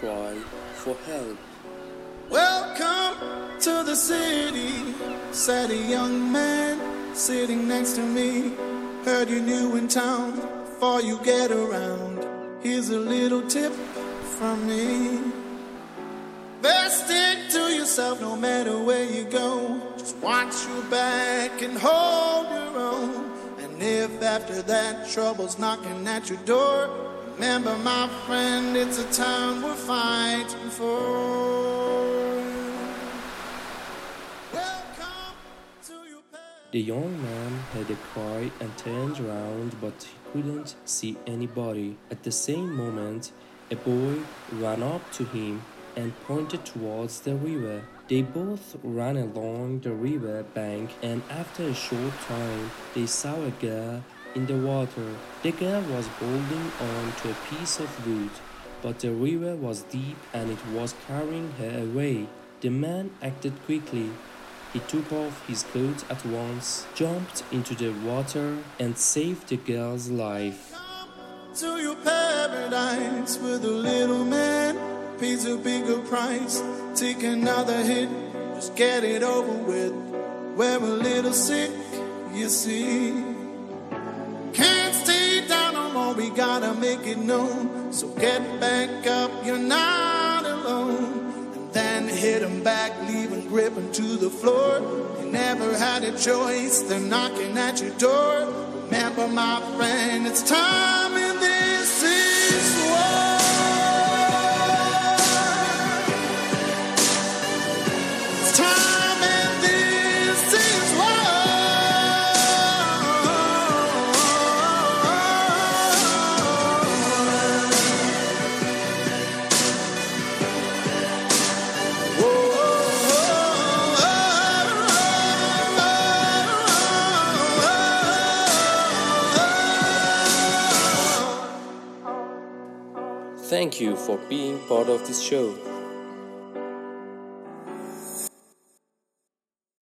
cry for help. Welcome to the city, said a young man sitting next to me. Heard you new in town, before you get around. Here's a little tip from me. Best stick to yourself no matter where you go. Just watch your back and hold your own. And if after that trouble's knocking at your door, remember, my friend, it's a town we're fighting for. The young man had a cry and turned round, but he couldn't see anybody. At the same moment, a boy ran up to him and pointed towards the river. They both ran along the river bank, and after a short time, they saw a girl in the water. The girl was holding on to a piece of wood, but the river was deep and it was carrying her away. The man acted quickly. He took off his coat at once, jumped into the water, and saved the girl's life. to your paradise with a little man pays a bigger price take another hit just get it over with we're a little sick you see we gotta make it known. So get back up you're not alone. And then hit 'em back leave 'em gripping to the floor. You never had a choice they're knocking at your door. Remember my friend it's time and this is Thank you for being part of this show.